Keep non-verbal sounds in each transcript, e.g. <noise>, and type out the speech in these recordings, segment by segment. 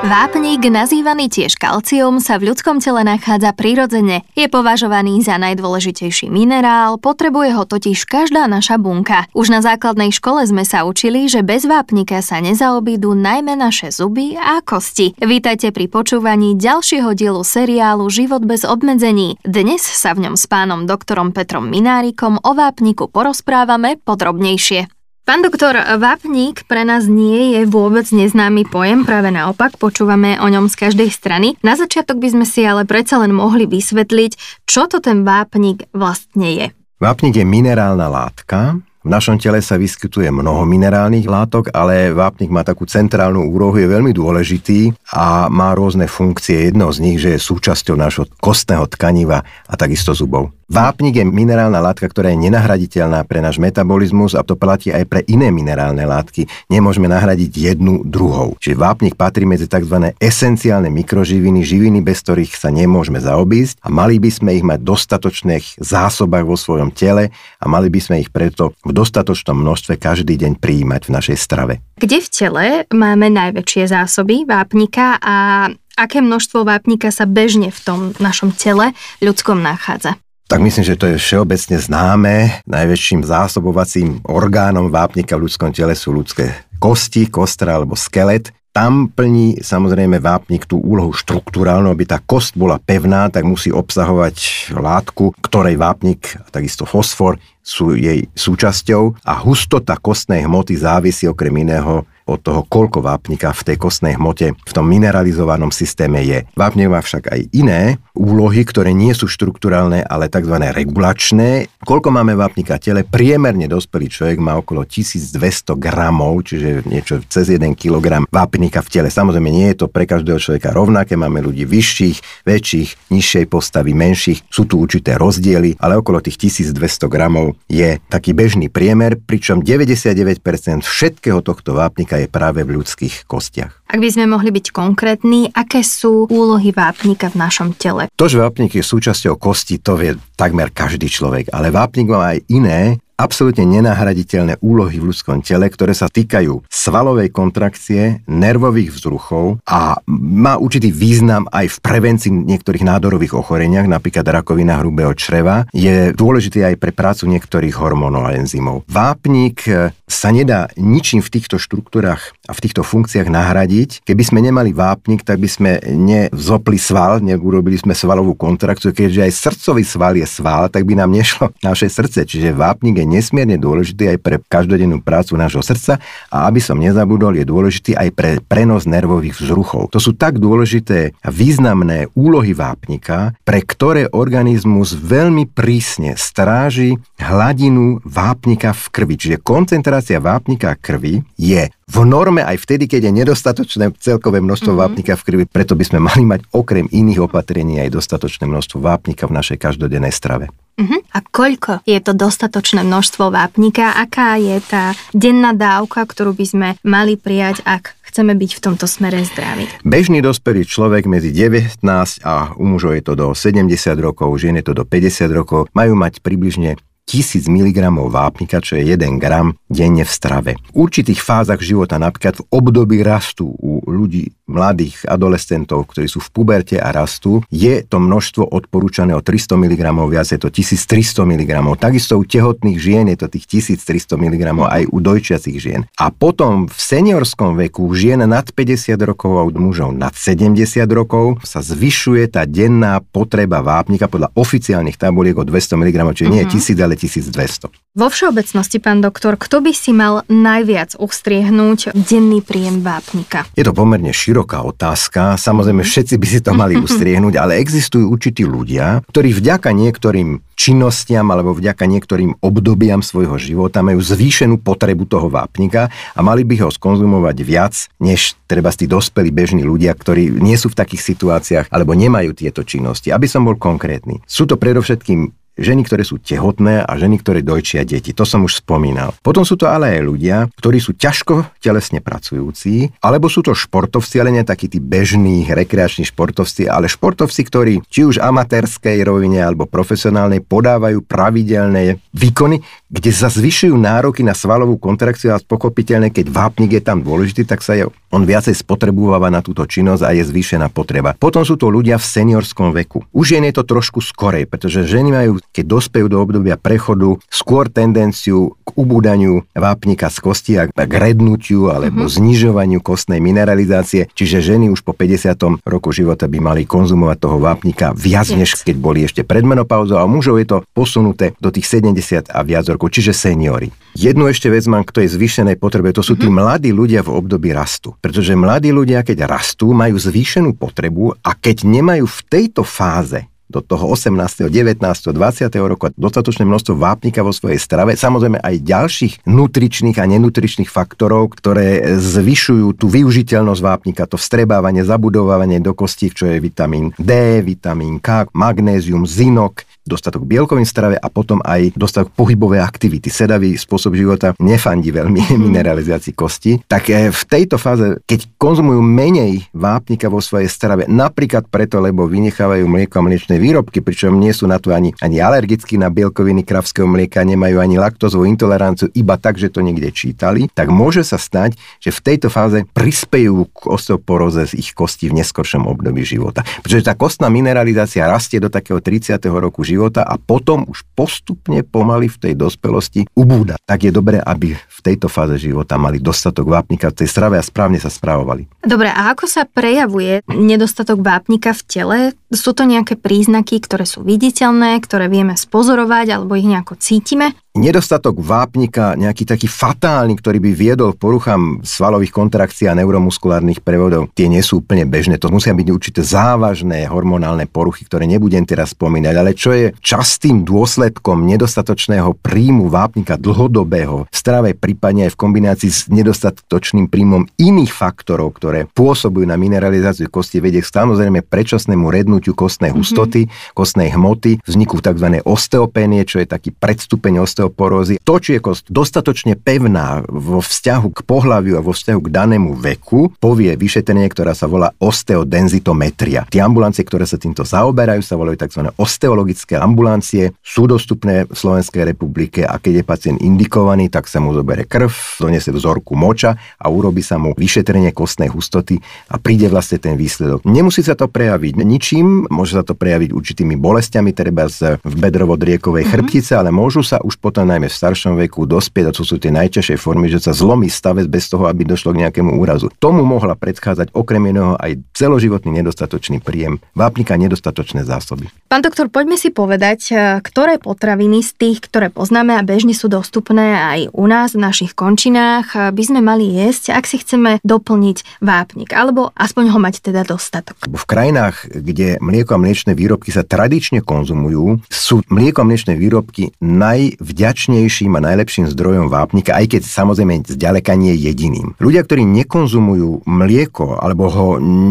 Vápnik, nazývaný tiež kalcium, sa v ľudskom tele nachádza prirodzene. Je považovaný za najdôležitejší minerál, potrebuje ho totiž každá naša bunka. Už na základnej škole sme sa učili, že bez vápnika sa nezaobídu najmä naše zuby a kosti. Vítajte pri počúvaní ďalšieho dielu seriálu Život bez obmedzení. Dnes sa v ňom s pánom doktorom Petrom Minárikom o vápniku porozprávame podrobnejšie. Pán doktor, vápnik pre nás nie je vôbec neznámy pojem, práve naopak počúvame o ňom z každej strany. Na začiatok by sme si ale predsa len mohli vysvetliť, čo to ten vápnik vlastne je. Vápnik je minerálna látka, v našom tele sa vyskytuje mnoho minerálnych látok, ale vápnik má takú centrálnu úrohu, je veľmi dôležitý a má rôzne funkcie. Jedno z nich, že je súčasťou nášho kostného tkaniva a takisto zubov. Vápnik je minerálna látka, ktorá je nenahraditeľná pre náš metabolizmus a to platí aj pre iné minerálne látky. Nemôžeme nahradiť jednu druhou. Čiže vápnik patrí medzi tzv. esenciálne mikroživiny, živiny, bez ktorých sa nemôžeme zaobísť a mali by sme ich mať dostatočných zásobách vo svojom tele a mali by sme ich preto v dostatočnom množstve každý deň prijímať v našej strave. Kde v tele máme najväčšie zásoby vápnika a aké množstvo vápnika sa bežne v tom našom tele ľudskom nachádza? tak myslím, že to je všeobecne známe. Najväčším zásobovacím orgánom vápnika v ľudskom tele sú ľudské kosti, kostra alebo skelet. Tam plní samozrejme vápnik tú úlohu štruktúrálnu, aby tá kost bola pevná, tak musí obsahovať látku, ktorej vápnik takisto fosfor sú jej súčasťou a hustota kostnej hmoty závisí okrem iného od toho, koľko vápnika v tej kostnej hmote v tom mineralizovanom systéme je. Vápnik má však aj iné úlohy, ktoré nie sú štruktúralné, ale tzv. regulačné. Koľko máme vápnika v tele? Priemerne dospelý človek má okolo 1200 gramov, čiže niečo cez 1 kg vápnika v tele. Samozrejme, nie je to pre každého človeka rovnaké. Máme ľudí vyšších, väčších, nižšej postavy, menších. Sú tu určité rozdiely, ale okolo tých 1200 gramov je taký bežný priemer, pričom 99% všetkého tohto vápnika je práve v ľudských kostiach. Ak by sme mohli byť konkrétni, aké sú úlohy vápnika v našom tele? To, že vápnik je súčasťou kosti, to vie takmer každý človek, ale vápnik má aj iné absolútne nenahraditeľné úlohy v ľudskom tele, ktoré sa týkajú svalovej kontrakcie, nervových vzruchov a má určitý význam aj v prevencii niektorých nádorových ochoreniach, napríklad rakovina hrubého čreva. Je dôležitý aj pre prácu niektorých hormónov a enzymov. Vápnik e, sa nedá ničím v týchto štruktúrach a v týchto funkciách nahradiť. Keby sme nemali vápnik, tak by sme nezopli sval, neurobili sme svalovú kontrakciu, keďže aj srdcový sval je sval, tak by nám nešlo naše srdce. Čiže vápnik je nesmierne dôležitý aj pre každodennú prácu nášho srdca a aby som nezabudol, je dôležitý aj pre prenos nervových vzruchov. To sú tak dôležité a významné úlohy vápnika, pre ktoré organizmus veľmi prísne stráži hladinu vápnika v krvi. Čiže koncentrácia vápnika krvi je v norme aj vtedy, keď je nedostatočné celkové množstvo mm-hmm. vápnika v krvi. Preto by sme mali mať okrem iných opatrení aj dostatočné množstvo vápnika v našej každodennej strave. Uh-huh. A koľko je to dostatočné množstvo vápnika? Aká je tá denná dávka, ktorú by sme mali prijať, ak chceme byť v tomto smere zdraví? Bežný dospelý človek medzi 19 a u mužov je to do 70 rokov, žien je to do 50 rokov, majú mať približne 1000 mg vápnika, čo je 1 gram denne v strave. V určitých fázach života, napríklad v období rastu u ľudí, mladých adolescentov, ktorí sú v puberte a rastú, je to množstvo odporúčané o 300 mg, viac je to 1300 mg. Takisto u tehotných žien je to tých 1300 mg aj u dojčiacich žien. A potom v seniorskom veku žien nad 50 rokov a u mužov nad 70 rokov sa zvyšuje tá denná potreba vápnika podľa oficiálnych tabuliek o 200 mg, čiže nie je 1000, mhm. ale 1200. Vo všeobecnosti, pán doktor, kto by si mal najviac ustriehnúť denný príjem vápnika? Je to pomerne široká otázka. Samozrejme, všetci by si to mali <laughs> ustriehnúť, ale existujú určití ľudia, ktorí vďaka niektorým činnostiam alebo vďaka niektorým obdobiam svojho života majú zvýšenú potrebu toho vápnika a mali by ho skonzumovať viac, než treba tí dospelí bežní ľudia, ktorí nie sú v takých situáciách alebo nemajú tieto činnosti. Aby som bol konkrétny. Sú to predovšetkým ženy, ktoré sú tehotné a ženy, ktoré dojčia deti. To som už spomínal. Potom sú to ale aj ľudia, ktorí sú ťažko telesne pracujúci, alebo sú to športovci, ale nie takí tí bežní rekreační športovci, ale športovci, ktorí či už amatérskej rovine alebo profesionálnej podávajú pravidelné výkony, kde sa zvyšujú nároky na svalovú kontrakciu a pochopiteľne, keď vápnik je tam dôležitý, tak sa je, on viacej spotrebúva na túto činnosť a je zvýšená potreba. Potom sú to ľudia v seniorskom veku. Už je to trošku skorej, pretože ženy majú, keď dospejú do obdobia prechodu, skôr tendenciu k ubúdaniu vápnika z kosti a k rednutiu alebo mm-hmm. znižovaniu kostnej mineralizácie. Čiže ženy už po 50. roku života by mali konzumovať toho vápnika viac, yes. než keď boli ešte pred menopauzou a mužov je to posunuté do tých 70 a viac rokov, čiže seniory. Jednu ešte vec mám k tej zvýšenej potrebe, to sú tí mm-hmm. mladí ľudia v období rastu. Pretože mladí ľudia, keď rastú, majú zvýšenú potrebu a keď nemajú v tejto fáze do toho 18., 19., 20. roku dostatočné množstvo vápnika vo svojej strave, samozrejme aj ďalších nutričných a nenutričných faktorov, ktoré zvyšujú tú využiteľnosť vápnika, to vstrebávanie, zabudovávanie do kostí, čo je vitamín D, vitamín K, magnézium, zinok, dostatok bielkovín v strave a potom aj dostatok pohybovej aktivity. Sedavý spôsob života nefandí veľmi mm. mineralizácii kosti. Tak v tejto fáze, keď konzumujú menej vápnika vo svojej strave, napríklad preto, lebo vynechávajú mlieko a mliečne výrobky, pričom nie sú na to ani, ani alergickí na bielkoviny kravského mlieka, nemajú ani laktózovú intoleranciu, iba tak, že to niekde čítali, tak môže sa stať, že v tejto fáze prispejú k osteoporóze z ich kosti v neskoršom období života. Pretože tá kostná mineralizácia rastie do takého 30. roku života a potom už postupne pomaly v tej dospelosti ubúda. Tak je dobré, aby v tejto fáze života mali dostatok vápnika v tej strave a správne sa správovali. Dobre, a ako sa prejavuje nedostatok vápnika v tele? Sú to nejaké príznaky, ktoré sú viditeľné, ktoré vieme spozorovať alebo ich nejako cítime? Nedostatok vápnika, nejaký taký fatálny, ktorý by viedol k poruchám svalových kontrakcií a neuromuskulárnych prevodov, tie nie sú úplne bežné. To musia byť určité závažné hormonálne poruchy, ktoré nebudem teraz spomínať, ale čo je častým dôsledkom nedostatočného príjmu vápnika dlhodobého v strave, prípadne aj v kombinácii s nedostatočným príjmom iných faktorov, ktoré pôsobujú na mineralizáciu kosti, vedie k samozrejme predčasnému rednutiu kostnej hustoty, mm-hmm. kostnej hmoty, vzniku tzv. osteopénie, čo je taký predstupeň osteopénie osteoporózy. To, či je kost dostatočne pevná vo vzťahu k pohľaviu a vo vzťahu k danému veku, povie vyšetrenie, ktorá sa volá osteodenzitometria. Tie ambulancie, ktoré sa týmto zaoberajú, sa volajú tzv. osteologické ambulancie, sú dostupné v Slovenskej republike a keď je pacient indikovaný, tak sa mu zobere krv, donesie vzorku moča a urobí sa mu vyšetrenie kostnej hustoty a príde vlastne ten výsledok. Nemusí sa to prejaviť ničím, môže sa to prejaviť určitými bolestiami, treba z v bedrovo-driekovej mm-hmm. chrbtice, ale môžu sa už potom najmä v staršom veku dospieť, a to sú tie najťažšie formy, že sa zlomí stavec bez toho, aby došlo k nejakému úrazu. Tomu mohla predchádzať okrem iného aj celoživotný nedostatočný príjem vápnika, nedostatočné zásoby. Pán doktor, poďme si povedať, e, ktoré potraviny z tých, ktoré poznáme a bežne sú dostupné aj u nás v našich končinách, e, by sme mali jesť, ak si chceme doplniť vápnik, alebo aspoň ho mať teda dostatok. V krajinách, kde mlieko a mliečne výrobky sa tradične konzumujú, sú mlieko a mliečne výrobky najvďačnejšie najvďačnejším a najlepším zdrojom vápnika, aj keď samozrejme zďaleka nie jediným. Ľudia, ktorí nekonzumujú mlieko alebo ho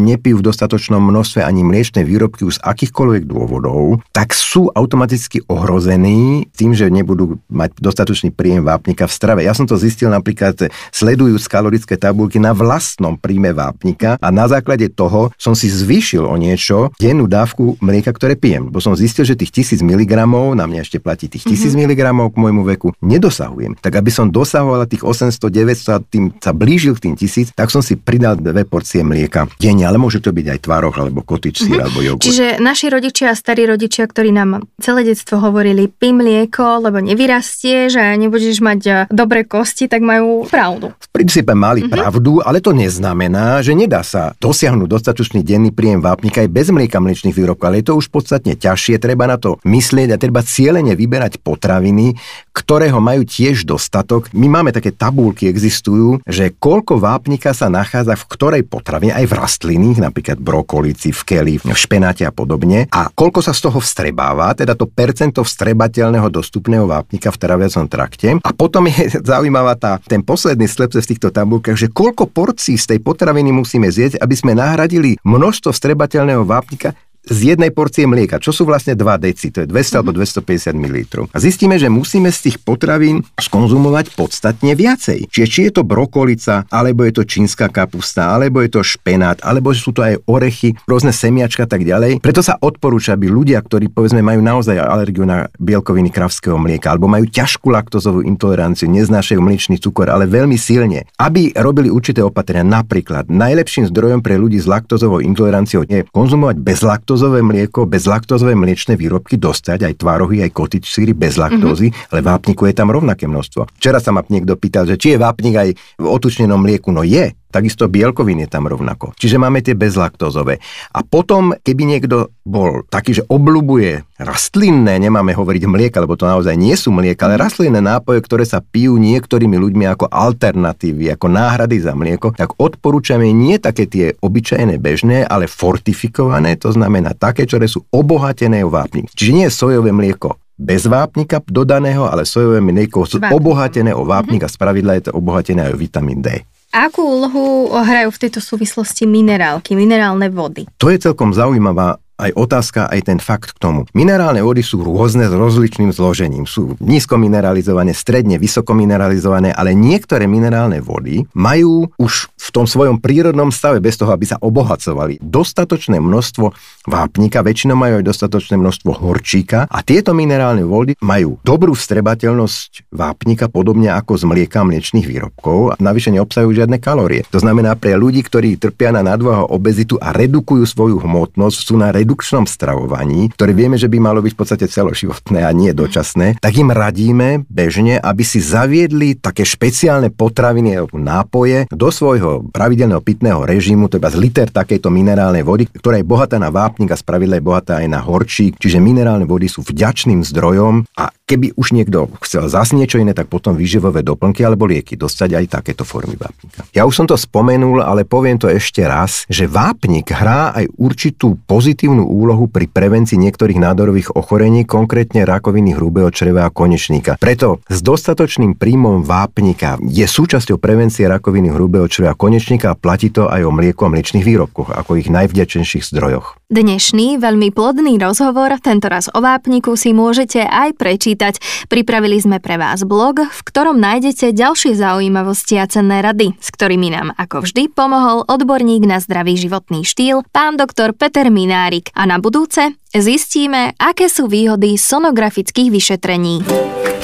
nepijú v dostatočnom množstve ani mliečne výrobky už z akýchkoľvek dôvodov, tak sú automaticky ohrození tým, že nebudú mať dostatočný príjem vápnika v strave. Ja som to zistil napríklad sledujúc kalorické tabulky na vlastnom príjme vápnika a na základe toho som si zvýšil o niečo dennú dávku mlieka, ktoré pijem. Bo som zistil, že tých 1000 mg, na mňa ešte platí tých 1000 mm-hmm. mg môjmu veku nedosahujem. Tak aby som dosahoval tých 800, 900 a tým sa blížil k tým tisíc, tak som si pridal dve porcie mlieka denne, ale môže to byť aj tvaroh, alebo kotič sír, mm-hmm. alebo jogurt. Čiže naši rodičia a starí rodičia, ktorí nám celé detstvo hovorili, pí mlieko, lebo nevyrastie, že nebudeš mať eh, dobré kosti, tak majú pravdu. V princípe mali mm-hmm. pravdu, ale to neznamená, že nedá sa dosiahnuť dostatočný denný príjem vápnika aj bez mlieka mliečných výrobkov, ale je to už podstatne ťažšie, treba na to myslieť a treba cieľene vyberať potraviny, ktorého majú tiež dostatok. My máme také tabulky, existujú, že koľko vápnika sa nachádza v ktorej potravine, aj v rastlinných, napríklad brokolici, v keli, v špenáte a podobne. A koľko sa z toho vstrebáva, teda to percento vstrebateľného dostupného vápnika v traviacom trakte. A potom je <laughs> zaujímavá tá, ten posledný slepce v týchto tabulkách, že koľko porcií z tej potraviny musíme zjeť, aby sme nahradili množstvo vstrebateľného vápnika z jednej porcie mlieka, čo sú vlastne 2 deci, to je 200 mm-hmm. alebo 250 ml. A zistíme, že musíme z tých potravín skonzumovať podstatne viacej. Čiže či je to brokolica, alebo je to čínska kapusta, alebo je to špenát, alebo sú to aj orechy, rôzne semiačka a tak ďalej. Preto sa odporúča, aby ľudia, ktorí povedzme majú naozaj alergiu na bielkoviny kravského mlieka, alebo majú ťažkú laktozovú intoleranciu, neznášajú mliečný cukor, ale veľmi silne, aby robili určité opatrenia. Napríklad najlepším zdrojom pre ľudí s laktozovou intoleranciou je konzumovať bez laktózy laktózové mlieko, bez laktózové mliečne výrobky dostať, aj tvárohy, aj kotič síry bez laktózy, mm-hmm. ale vápniku je tam rovnaké množstvo. Včera sa ma niekto pýtal, že či je vápnik aj v otučnenom mlieku. No je, Takisto bielkovín je tam rovnako. Čiže máme tie bezlaktozové. A potom, keby niekto bol taký, že obľubuje rastlinné, nemáme hovoriť mlieka, lebo to naozaj nie sú mlieka, ale rastlinné nápoje, ktoré sa pijú niektorými ľuďmi ako alternatívy, ako náhrady za mlieko, tak odporúčame nie také tie obyčajné bežné, ale fortifikované, to znamená také, ktoré sú obohatené o vápnik. Čiže nie je sojové mlieko bez vápnika dodaného, ale sojové mlieko sú obohatené o vápnik a spravidla je to obohatené aj o vitamín D. Akú úlohu hrajú v tejto súvislosti minerálky, minerálne vody? To je celkom zaujímavá aj otázka, aj ten fakt k tomu. Minerálne vody sú rôzne s rozličným zložením. Sú nízko mineralizované, stredne vysoko mineralizované, ale niektoré minerálne vody majú už v tom svojom prírodnom stave, bez toho, aby sa obohacovali, dostatočné množstvo vápnika, väčšinou majú aj dostatočné množstvo horčíka a tieto minerálne vody majú dobrú vstrebateľnosť vápnika, podobne ako z mlieka mliečných výrobkov a navyše neobsahujú žiadne kalórie. To znamená pre ľudí, ktorí trpia na nadvahu obezitu a redukujú svoju hmotnosť, sú na redu- redukčnom stravovaní, ktoré vieme, že by malo byť v podstate celoživotné a nie dočasné, tak im radíme bežne, aby si zaviedli také špeciálne potraviny alebo nápoje do svojho pravidelného pitného režimu, to iba z liter takejto minerálnej vody, ktorá je bohatá na vápnik a spravidla je bohatá aj na horčík, čiže minerálne vody sú vďačným zdrojom a keby už niekto chcel zase niečo iné, tak potom výživové doplnky alebo lieky dostať aj takéto formy vápnika. Ja už som to spomenul, ale poviem to ešte raz, že vápnik hrá aj určitú pozitívnu úlohu pri prevencii niektorých nádorových ochorení, konkrétne rakoviny hrubého čreva a konečníka. Preto s dostatočným príjmom vápnika je súčasťou prevencie rakoviny hrubého čreva a konečníka a platí to aj o mlieku a mliečných výrobkoch ako ich najvďačnejších zdrojoch. Dnešný veľmi plodný rozhovor, tentoraz o vápniku, si môžete aj prečítať. Pripravili sme pre vás blog, v ktorom nájdete ďalšie zaujímavosti a cenné rady, s ktorými nám ako vždy pomohol odborník na zdravý životný štýl, pán doktor Peter Minárik. A na budúce zistíme, aké sú výhody sonografických vyšetrení.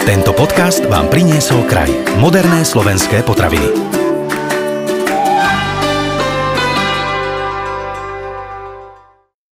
Tento podcast vám priniesol kraj. Moderné slovenské potraviny.